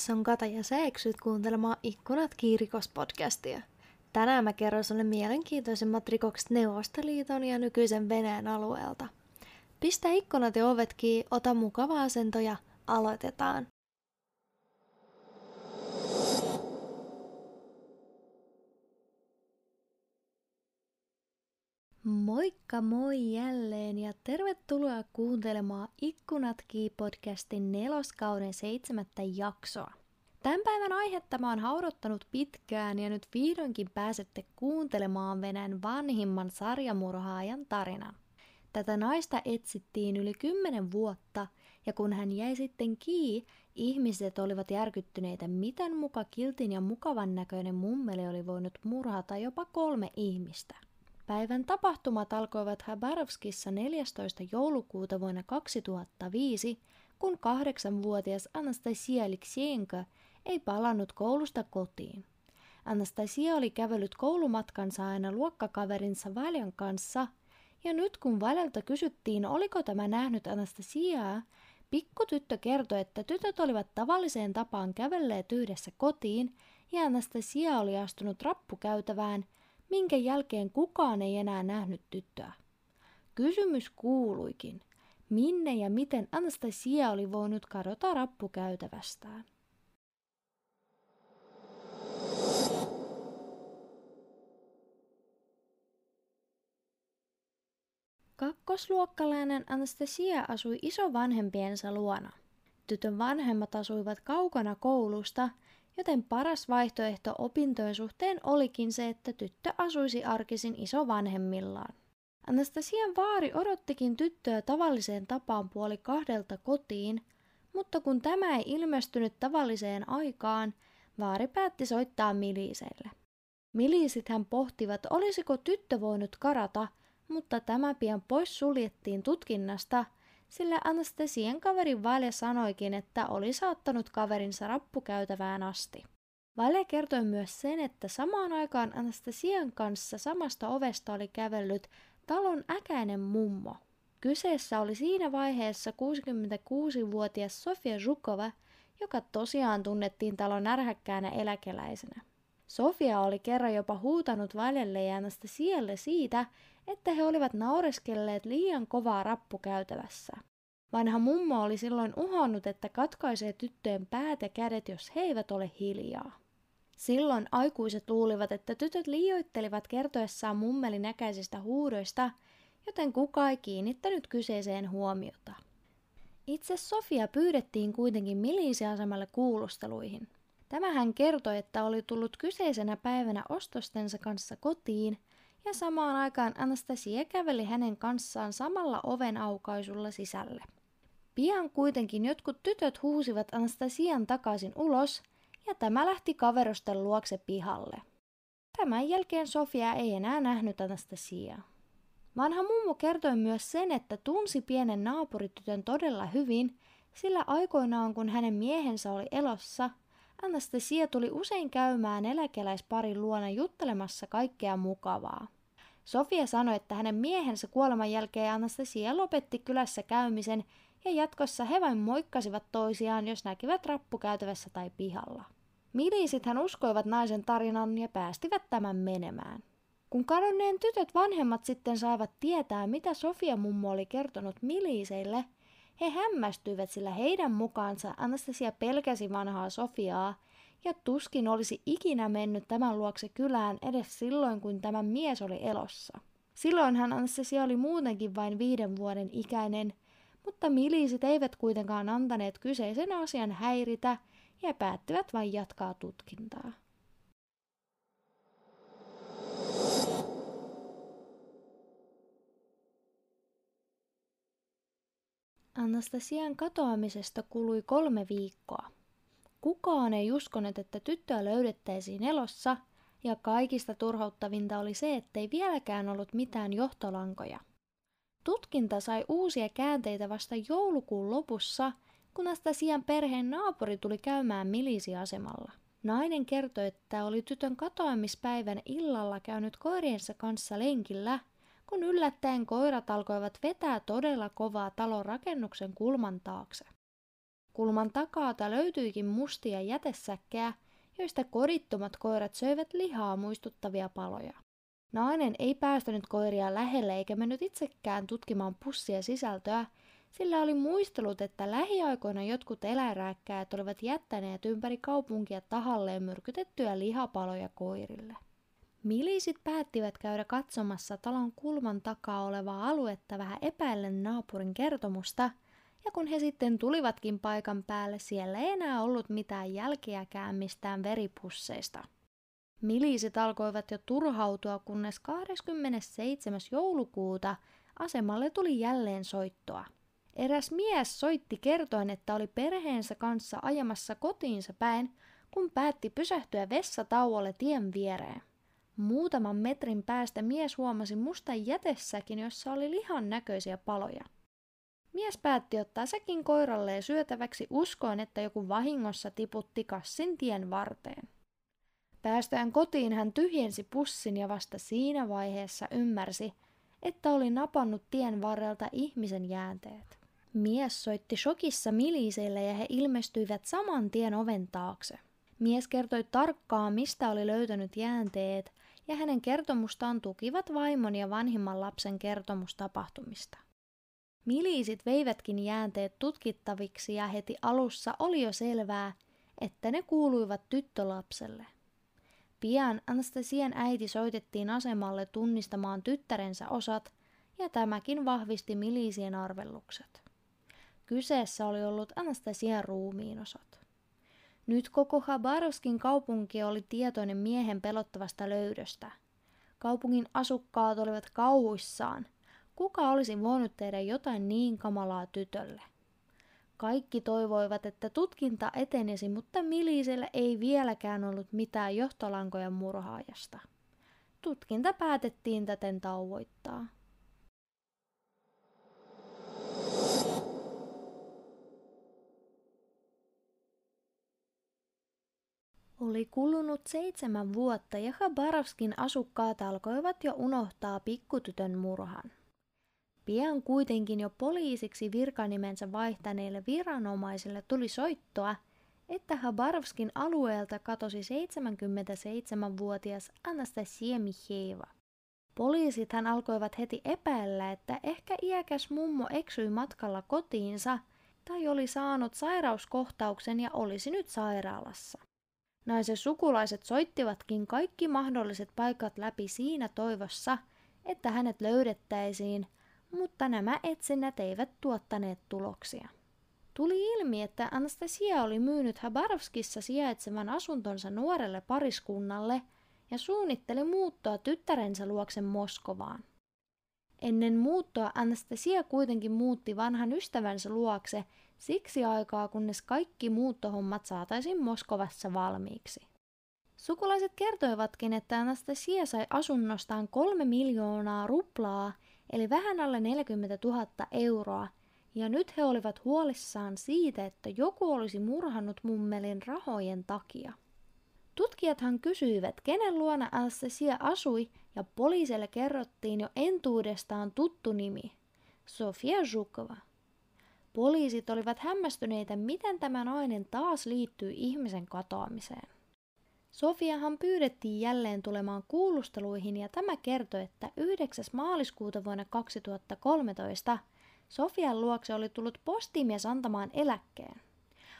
Tässä on Kata ja sä eksyt kuuntelemaan Ikkunat kiirikos-podcastia. Tänään mä kerron sulle mielenkiintoisemmat rikokset Neuvostoliiton ja nykyisen Venäjän alueelta. Pistä ikkunat ja ovet kiinni, ota mukava asento ja aloitetaan. Moikka moi jälleen ja tervetuloa kuuntelemaan Ikkunat podcastin neloskauden seitsemättä jaksoa. Tämän päivän aihetta mä oon haudottanut pitkään ja nyt vihdoinkin pääsette kuuntelemaan Venäjän vanhimman sarjamurhaajan tarinan. Tätä naista etsittiin yli kymmenen vuotta ja kun hän jäi sitten kii, ihmiset olivat järkyttyneitä, miten muka kiltin ja mukavan näköinen mummeli oli voinut murhata jopa kolme ihmistä. Päivän tapahtumat alkoivat Habarovskissa 14. joulukuuta vuonna 2005, kun kahdeksanvuotias Anastasia Alekseenko ei palannut koulusta kotiin. Anastasia oli kävellyt koulumatkansa aina luokkakaverinsa Valjan kanssa, ja nyt kun Valjalta kysyttiin, oliko tämä nähnyt Anastasiaa, pikkutyttö kertoi, että tytöt olivat tavalliseen tapaan kävelleet yhdessä kotiin, ja Anastasia oli astunut rappukäytävään – minkä jälkeen kukaan ei enää nähnyt tyttöä. Kysymys kuuluikin, minne ja miten Anastasia oli voinut kadota rappukäytävästään. Kakkosluokkalainen Anastasia asui isovanhempiensa luona. Tytön vanhemmat asuivat kaukana koulusta joten paras vaihtoehto opintojen suhteen olikin se, että tyttö asuisi arkisin isovanhemmillaan. Anastasian vaari odottikin tyttöä tavalliseen tapaan puoli kahdelta kotiin, mutta kun tämä ei ilmestynyt tavalliseen aikaan, vaari päätti soittaa miliiseille. Miliisit hän pohtivat, olisiko tyttö voinut karata, mutta tämä pian pois suljettiin tutkinnasta – sillä Anastasian kaverin Vale sanoikin, että oli saattanut kaverinsa rappukäytävään asti. Vale kertoi myös sen, että samaan aikaan Anastasian kanssa samasta ovesta oli kävellyt talon äkäinen mummo. Kyseessä oli siinä vaiheessa 66-vuotias Sofia Zhukova, joka tosiaan tunnettiin talon ärhäkkäänä eläkeläisenä. Sofia oli kerran jopa huutanut Valelle ja Anastasialle siitä, että he olivat naureskelleet liian kovaa rappukäytävässä. Vanha mummo oli silloin uhonnut, että katkaisee tyttöjen päät ja kädet, jos he eivät ole hiljaa. Silloin aikuiset luulivat, että tytöt liioittelivat kertoessaan mummelin näkäisistä huudoista, joten kuka ei kiinnittänyt kyseiseen huomiota. Itse Sofia pyydettiin kuitenkin miliisiasemalle kuulusteluihin. Tämä hän kertoi, että oli tullut kyseisenä päivänä ostostensa kanssa kotiin ja samaan aikaan Anastasia käveli hänen kanssaan samalla oven aukaisulla sisälle. Pian kuitenkin jotkut tytöt huusivat Anastasian takaisin ulos ja tämä lähti kaverusten luokse pihalle. Tämän jälkeen Sofia ei enää nähnyt Anastasiaa. Vanha mummo kertoi myös sen, että tunsi pienen naapuritytön todella hyvin, sillä aikoinaan kun hänen miehensä oli elossa, Anastasia tuli usein käymään eläkeläisparin luona juttelemassa kaikkea mukavaa. Sofia sanoi, että hänen miehensä kuoleman jälkeen Anastasia lopetti kylässä käymisen ja jatkossa he vain moikkasivat toisiaan, jos näkivät rappukäytävässä tai pihalla. hän uskoivat naisen tarinan ja päästivät tämän menemään. Kun kadonneen tytöt vanhemmat sitten saivat tietää, mitä Sofia mummo oli kertonut miliiseille, he hämmästyivät, sillä heidän mukaansa Anastasia pelkäsi vanhaa Sofiaa ja tuskin olisi ikinä mennyt tämän luokse kylään edes silloin, kun tämä mies oli elossa. Silloinhan Anastasia oli muutenkin vain viiden vuoden ikäinen, mutta miliisit eivät kuitenkaan antaneet kyseisen asian häiritä ja päättivät vain jatkaa tutkintaa. Anastasian katoamisesta kului kolme viikkoa. Kukaan ei uskonut, että tyttöä löydettäisiin elossa, ja kaikista turhauttavinta oli se, ettei vieläkään ollut mitään johtolankoja. Tutkinta sai uusia käänteitä vasta joulukuun lopussa, kun Astasian perheen naapuri tuli käymään milisiasemalla. Nainen kertoi, että oli tytön katoamispäivän illalla käynyt koiriensa kanssa lenkillä, kun yllättäen koirat alkoivat vetää todella kovaa talon rakennuksen kulman taakse. Kulman takaa löytyikin mustia jätesäkkejä, joista kodittomat koirat söivät lihaa muistuttavia paloja. Nainen ei päästänyt koiria lähelle eikä mennyt itsekään tutkimaan pussia sisältöä, sillä oli muistellut, että lähiaikoina jotkut eläinrääkkäät olivat jättäneet ympäri kaupunkia tahalleen myrkytettyjä lihapaloja koirille. Milisit päättivät käydä katsomassa talon kulman takaa olevaa aluetta vähän epäillen naapurin kertomusta, ja kun he sitten tulivatkin paikan päälle, siellä ei enää ollut mitään jälkeäkään mistään veripusseista. Milisit alkoivat jo turhautua, kunnes 27. joulukuuta asemalle tuli jälleen soittoa. Eräs mies soitti kertoen, että oli perheensä kanssa ajamassa kotiinsa päin, kun päätti pysähtyä vessatauolle tien viereen. Muutaman metrin päästä mies huomasi mustan jätessäkin, jossa oli lihan näköisiä paloja. Mies päätti ottaa säkin koiralleen syötäväksi uskoen, että joku vahingossa tiputti kassin tien varteen. Päästään kotiin hän tyhjensi pussin ja vasta siinä vaiheessa ymmärsi, että oli napannut tien varrelta ihmisen jäänteet. Mies soitti shokissa miliseille ja he ilmestyivät saman tien oven taakse. Mies kertoi tarkkaan, mistä oli löytänyt jäänteet, ja hänen kertomustaan tukivat vaimon ja vanhimman lapsen kertomustapahtumista. Miliisit veivätkin jäänteet tutkittaviksi ja heti alussa oli jo selvää, että ne kuuluivat tyttölapselle. Pian Anastasian äiti soitettiin asemalle tunnistamaan tyttärensä osat, ja tämäkin vahvisti miliisien arvellukset. Kyseessä oli ollut Anastasian ruumiinosat. Nyt koko Habarovskin kaupunki oli tietoinen miehen pelottavasta löydöstä. Kaupungin asukkaat olivat kauhuissaan. Kuka olisi voinut tehdä jotain niin kamalaa tytölle? Kaikki toivoivat, että tutkinta etenisi, mutta Milisellä ei vieläkään ollut mitään johtolankoja murhaajasta. Tutkinta päätettiin täten tauoittaa. Oli kulunut seitsemän vuotta ja Habarovskin asukkaat alkoivat jo unohtaa pikkutytön murhan. Pian kuitenkin jo poliisiksi virkanimensä vaihtaneille viranomaisille tuli soittoa, että Habarovskin alueelta katosi 77-vuotias Anastasia Mihieva. Poliisithan alkoivat heti epäillä, että ehkä iäkäs mummo eksyi matkalla kotiinsa tai oli saanut sairauskohtauksen ja olisi nyt sairaalassa. Naisen sukulaiset soittivatkin kaikki mahdolliset paikat läpi siinä toivossa, että hänet löydettäisiin, mutta nämä etsinnät eivät tuottaneet tuloksia. Tuli ilmi, että Anastasia oli myynyt Habarovskissa sijaitsevan asuntonsa nuorelle pariskunnalle ja suunnitteli muuttoa tyttärensä luoksen Moskovaan. Ennen muuttoa Anastasia kuitenkin muutti vanhan ystävänsä luokse siksi aikaa, kunnes kaikki muuttohommat saataisiin Moskovassa valmiiksi. Sukulaiset kertoivatkin, että Anastasia sai asunnostaan kolme miljoonaa ruplaa, eli vähän alle 40 000 euroa, ja nyt he olivat huolissaan siitä, että joku olisi murhannut mummelin rahojen takia. Tutkijathan kysyivät, kenen luona Anastasia asui, ja poliisille kerrottiin jo entuudestaan tuttu nimi, Sofia Zhukova. Poliisit olivat hämmästyneitä, miten tämä nainen taas liittyy ihmisen katoamiseen. Sofiahan pyydettiin jälleen tulemaan kuulusteluihin ja tämä kertoi, että 9. maaliskuuta vuonna 2013 Sofian luokse oli tullut postimies antamaan eläkkeen.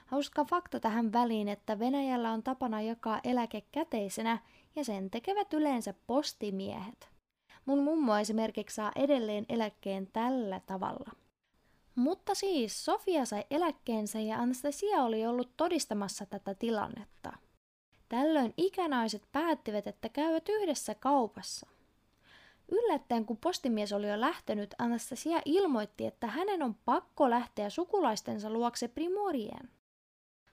Hauska fakta tähän väliin, että Venäjällä on tapana jakaa eläke käteisenä ja sen tekevät yleensä postimiehet. Mun mummo esimerkiksi saa edelleen eläkkeen tällä tavalla. Mutta siis Sofia sai eläkkeensä ja Anastasia oli ollut todistamassa tätä tilannetta. Tällöin ikänaiset päättivät, että käyvät yhdessä kaupassa. Yllättäen kun postimies oli jo lähtenyt, Anastasia ilmoitti, että hänen on pakko lähteä sukulaistensa luokse Primorien.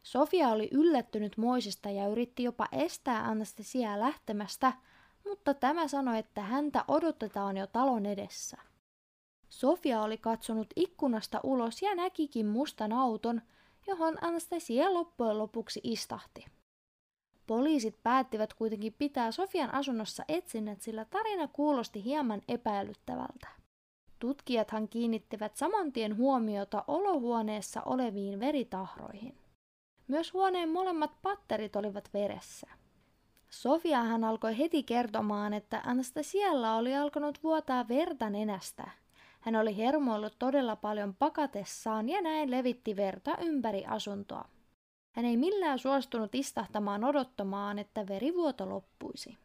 Sofia oli yllättynyt moisesta ja yritti jopa estää Anastasiaa lähtemästä, mutta tämä sanoi, että häntä odotetaan jo talon edessä. Sofia oli katsonut ikkunasta ulos ja näkikin mustan auton, johon Anastasia loppujen lopuksi istahti. Poliisit päättivät kuitenkin pitää Sofian asunnossa etsinnät, sillä tarina kuulosti hieman epäilyttävältä. Tutkijathan kiinnittivät saman tien huomiota olohuoneessa oleviin veritahroihin. Myös huoneen molemmat patterit olivat veressä. Sofiahan alkoi heti kertomaan, että Anastasialla oli alkanut vuotaa verta nenästä. Hän oli hermoillut todella paljon pakatessaan ja näin levitti verta ympäri asuntoa. Hän ei millään suostunut istahtamaan odottamaan, että verivuoto loppuisi.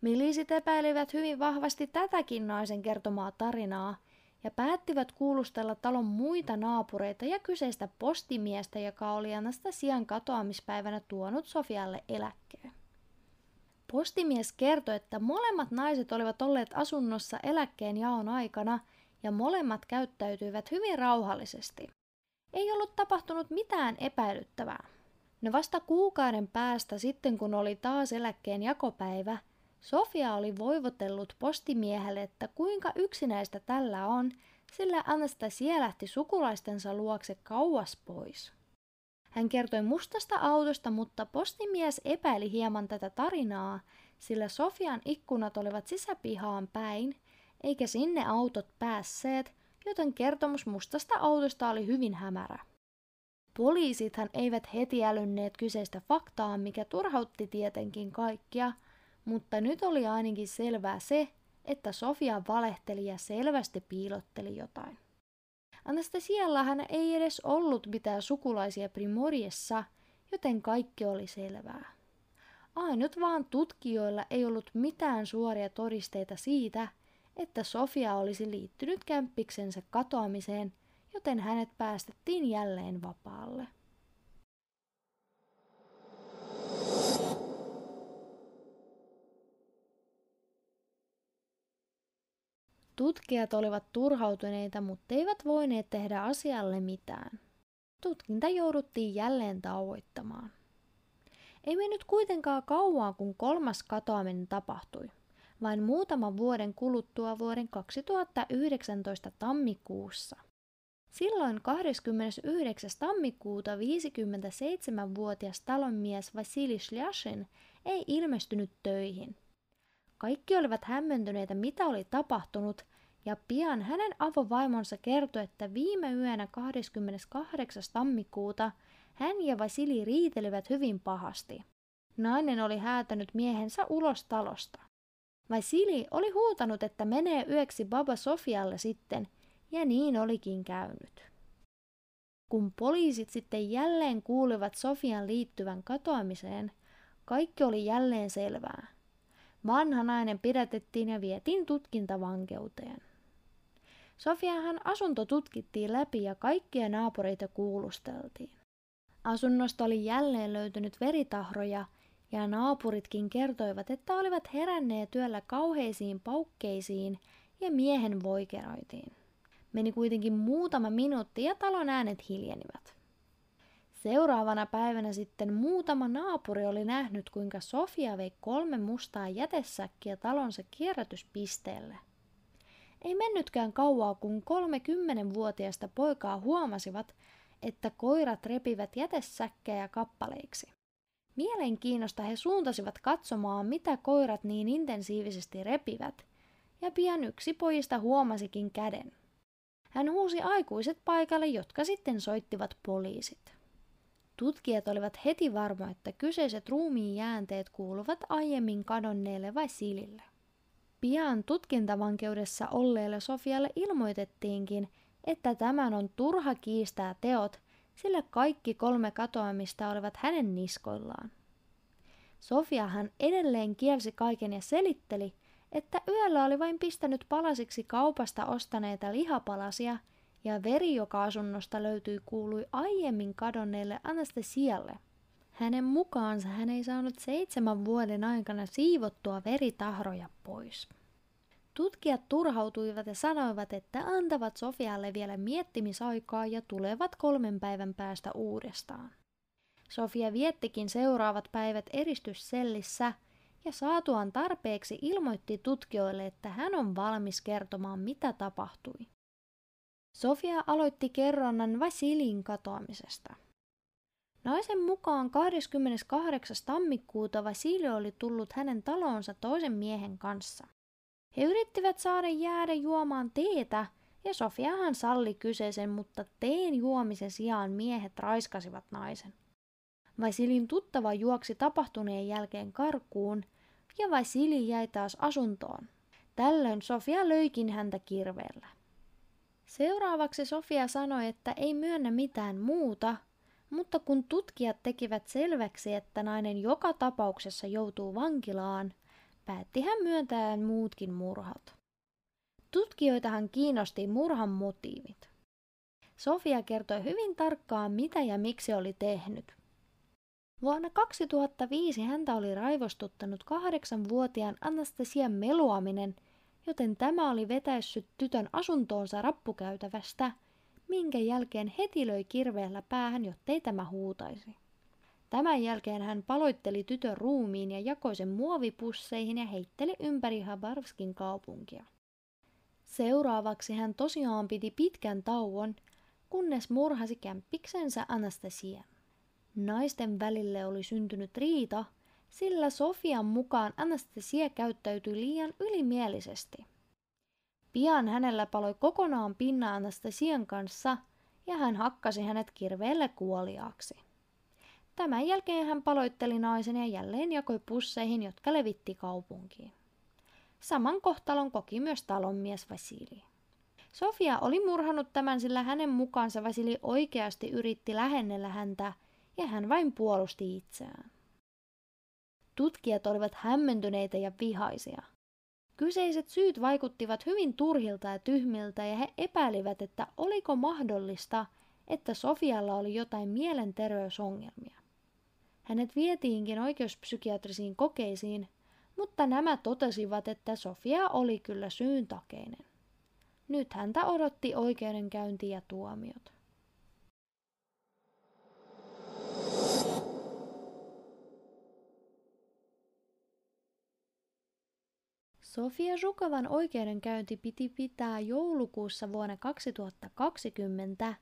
Milisit epäilivät hyvin vahvasti tätäkin naisen kertomaa tarinaa ja päättivät kuulustella talon muita naapureita ja kyseistä postimiestä, joka oli Anastasian katoamispäivänä tuonut Sofialle eläkkeen. Postimies kertoi, että molemmat naiset olivat olleet asunnossa eläkkeen jaon aikana ja molemmat käyttäytyivät hyvin rauhallisesti. Ei ollut tapahtunut mitään epäilyttävää. No vasta kuukauden päästä sitten, kun oli taas eläkkeen jakopäivä, Sofia oli voivotellut postimiehelle, että kuinka yksinäistä tällä on, sillä Anastasia lähti sukulaistensa luokse kauas pois. Hän kertoi mustasta autosta, mutta postimies epäili hieman tätä tarinaa, sillä Sofian ikkunat olivat sisäpihaan päin, eikä sinne autot päässeet, joten kertomus mustasta autosta oli hyvin hämärä. Poliisithan eivät heti älynneet kyseistä faktaa, mikä turhautti tietenkin kaikkia, mutta nyt oli ainakin selvää se, että Sofia valehteli ja selvästi piilotteli jotain. Anastasiallahan ei edes ollut mitään sukulaisia Primoriessa, joten kaikki oli selvää. Ainut vaan tutkijoilla ei ollut mitään suoria todisteita siitä, että Sofia olisi liittynyt kämppiksensä katoamiseen, joten hänet päästettiin jälleen vapaalle. Tutkijat olivat turhautuneita, mutta eivät voineet tehdä asialle mitään. Tutkinta jouduttiin jälleen tauoittamaan. Ei mennyt kuitenkaan kauan, kun kolmas katoaminen tapahtui. Vain muutaman vuoden kuluttua vuoden 2019 tammikuussa. Silloin 29. tammikuuta 57-vuotias talonmies Vasili Slyashin ei ilmestynyt töihin. Kaikki olivat hämmentyneitä, mitä oli tapahtunut, ja pian hänen avovaimonsa kertoi, että viime yönä 28. tammikuuta hän ja Vasili riitelivät hyvin pahasti. Nainen oli häätänyt miehensä ulos talosta. Vasili oli huutanut, että menee yöksi Baba Sofialle sitten, ja niin olikin käynyt. Kun poliisit sitten jälleen kuulivat Sofian liittyvän katoamiseen, kaikki oli jälleen selvää. Vanha nainen pidätettiin ja vietiin tutkintavankeuteen. Sofiahan asunto tutkittiin läpi ja kaikkia naapureita kuulusteltiin. Asunnosta oli jälleen löytynyt veritahroja ja naapuritkin kertoivat, että olivat heränneet työllä kauheisiin paukkeisiin ja miehen voikeroitiin. Meni kuitenkin muutama minuutti ja talon äänet hiljenivät. Seuraavana päivänä sitten muutama naapuri oli nähnyt, kuinka Sofia vei kolme mustaa jätesäkkiä talonsa kierrätyspisteelle. Ei mennytkään kauaa, kun kolme kymmenenvuotiaista poikaa huomasivat, että koirat repivät jätesäkkejä kappaleiksi. Mielenkiinnosta he suuntasivat katsomaan, mitä koirat niin intensiivisesti repivät, ja pian yksi pojista huomasikin käden. Hän huusi aikuiset paikalle, jotka sitten soittivat poliisit. Tutkijat olivat heti varmoja, että kyseiset ruumiin jäänteet kuuluvat aiemmin kadonneelle vai Silille. Pian tutkintavankeudessa olleelle Sofialle ilmoitettiinkin, että tämän on turha kiistää teot, sillä kaikki kolme katoamista olivat hänen niskoillaan. Sofiahan edelleen kielsi kaiken ja selitteli, että yöllä oli vain pistänyt palasiksi kaupasta ostaneita lihapalasia – ja veri, joka asunnosta löytyi, kuului aiemmin kadonneelle Anastasialle. Hänen mukaansa hän ei saanut seitsemän vuoden aikana siivottua veritahroja pois. Tutkijat turhautuivat ja sanoivat, että antavat Sofialle vielä miettimisaikaa ja tulevat kolmen päivän päästä uudestaan. Sofia viettikin seuraavat päivät eristyssellissä ja saatuaan tarpeeksi ilmoitti tutkijoille, että hän on valmis kertomaan, mitä tapahtui. Sofia aloitti kerronnan Vasilin katoamisesta. Naisen mukaan 28. tammikuuta Vasili oli tullut hänen talonsa toisen miehen kanssa. He yrittivät saada jäädä juomaan teetä, ja Sofiahan salli kyseisen, mutta teen juomisen sijaan miehet raiskasivat naisen. Vasilin tuttava juoksi tapahtuneen jälkeen karkuun, ja Vasili jäi taas asuntoon. Tällöin Sofia löikin häntä kirveellä. Seuraavaksi Sofia sanoi, että ei myönnä mitään muuta, mutta kun tutkijat tekivät selväksi, että nainen joka tapauksessa joutuu vankilaan, päätti hän myöntää muutkin murhat. Tutkijoitahan kiinnosti murhan motiivit. Sofia kertoi hyvin tarkkaan, mitä ja miksi oli tehnyt. Vuonna 2005 häntä oli raivostuttanut kahdeksanvuotiaan Anastasian meluaminen, joten tämä oli vetäissyt tytön asuntoonsa rappukäytävästä, minkä jälkeen heti löi kirveellä päähän, jottei tämä huutaisi. Tämän jälkeen hän paloitteli tytön ruumiin ja jakoi sen muovipusseihin ja heitteli ympäri Habarovskin kaupunkia. Seuraavaksi hän tosiaan piti pitkän tauon, kunnes murhasi kämppiksensä Anastasian. Naisten välille oli syntynyt riita, sillä Sofian mukaan Anastasia käyttäytyi liian ylimielisesti. Pian hänellä paloi kokonaan pinna Anastasian kanssa ja hän hakkasi hänet kirveelle kuoliaaksi. Tämän jälkeen hän paloitteli naisen ja jälleen jakoi pusseihin, jotka levitti kaupunkiin. Saman kohtalon koki myös talonmies Vasili. Sofia oli murhannut tämän, sillä hänen mukaansa Vasili oikeasti yritti lähennellä häntä ja hän vain puolusti itseään. Tutkijat olivat hämmentyneitä ja vihaisia. Kyseiset syyt vaikuttivat hyvin turhilta ja tyhmiltä ja he epäilivät, että oliko mahdollista, että Sofialla oli jotain mielenterveysongelmia. Hänet vietiinkin oikeuspsykiatrisiin kokeisiin, mutta nämä totesivat, että Sofia oli kyllä syyntakeinen. Nyt häntä odotti oikeudenkäynti ja tuomiot. Sofia Zhukovan oikeudenkäynti piti pitää joulukuussa vuonna 2020,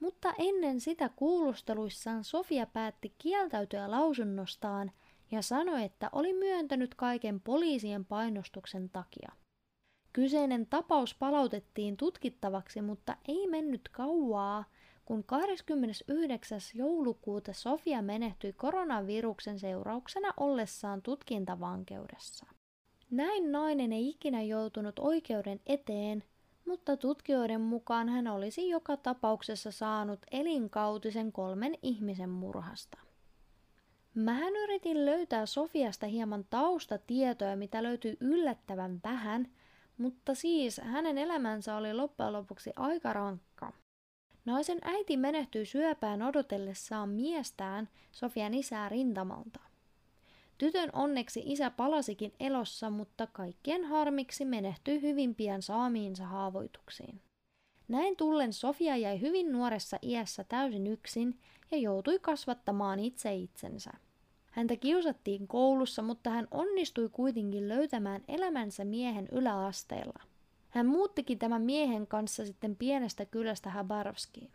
mutta ennen sitä kuulusteluissaan Sofia päätti kieltäytyä lausunnostaan ja sanoi, että oli myöntänyt kaiken poliisien painostuksen takia. Kyseinen tapaus palautettiin tutkittavaksi, mutta ei mennyt kauaa, kun 29. joulukuuta Sofia menehtyi koronaviruksen seurauksena ollessaan tutkintavankeudessa. Näin nainen ei ikinä joutunut oikeuden eteen, mutta tutkijoiden mukaan hän olisi joka tapauksessa saanut elinkautisen kolmen ihmisen murhasta. Mähän yritin löytää Sofiasta hieman taustatietoja, mitä löytyi yllättävän vähän, mutta siis hänen elämänsä oli loppujen lopuksi aika rankka. Naisen äiti menehtyi syöpään odotellessaan miestään Sofian isää rintamalta. Tytön onneksi isä palasikin elossa, mutta kaikkien harmiksi menehtyi hyvin pian saamiinsa haavoituksiin. Näin tullen Sofia jäi hyvin nuoressa iässä täysin yksin ja joutui kasvattamaan itse itsensä. Häntä kiusattiin koulussa, mutta hän onnistui kuitenkin löytämään elämänsä miehen yläasteella. Hän muuttikin tämän miehen kanssa sitten pienestä kylästä Habarovskiin.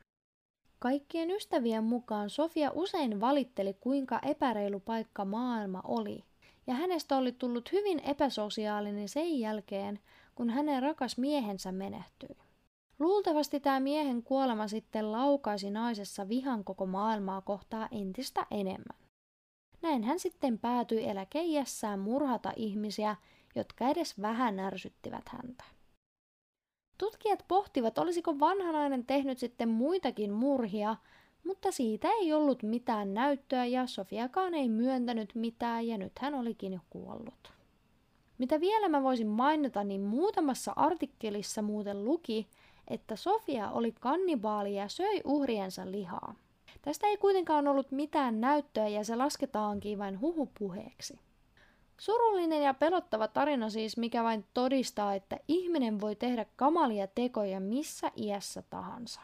Kaikkien ystävien mukaan Sofia usein valitteli, kuinka epäreilu paikka maailma oli, ja hänestä oli tullut hyvin epäsosiaalinen sen jälkeen, kun hänen rakas miehensä menehtyi. Luultavasti tämä miehen kuolema sitten laukaisi naisessa vihan koko maailmaa kohtaa entistä enemmän. Näin hän sitten päätyi eläkeijässään murhata ihmisiä, jotka edes vähän ärsyttivät häntä. Tutkijat pohtivat, olisiko vanha nainen tehnyt sitten muitakin murhia, mutta siitä ei ollut mitään näyttöä ja Sofiakaan ei myöntänyt mitään ja nyt hän olikin jo kuollut. Mitä vielä mä voisin mainita, niin muutamassa artikkelissa muuten luki, että Sofia oli kannibaali ja söi uhriensa lihaa. Tästä ei kuitenkaan ollut mitään näyttöä ja se lasketaankin vain huhupuheeksi. Surullinen ja pelottava tarina siis, mikä vain todistaa, että ihminen voi tehdä kamalia tekoja missä iässä tahansa.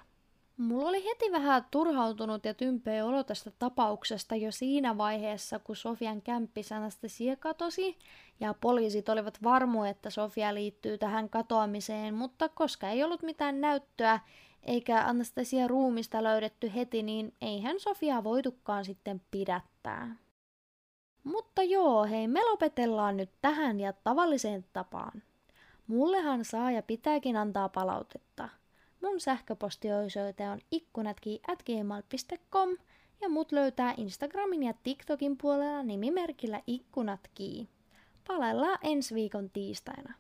Mulla oli heti vähän turhautunut ja tympeä olo tästä tapauksesta jo siinä vaiheessa, kun Sofian kämppi Anastasia katosi, ja poliisit olivat varmoja, että Sofia liittyy tähän katoamiseen, mutta koska ei ollut mitään näyttöä, eikä Anastasia ruumista löydetty heti, niin eihän Sofia voitukaan sitten pidättää. Mutta joo, hei, me lopetellaan nyt tähän ja tavalliseen tapaan. Mullehan saa ja pitääkin antaa palautetta. Mun sähköpostioisoite on ikkunatki.gmail.com ja mut löytää Instagramin ja TikTokin puolella nimimerkillä ikkunatkii. Palellaan ensi viikon tiistaina.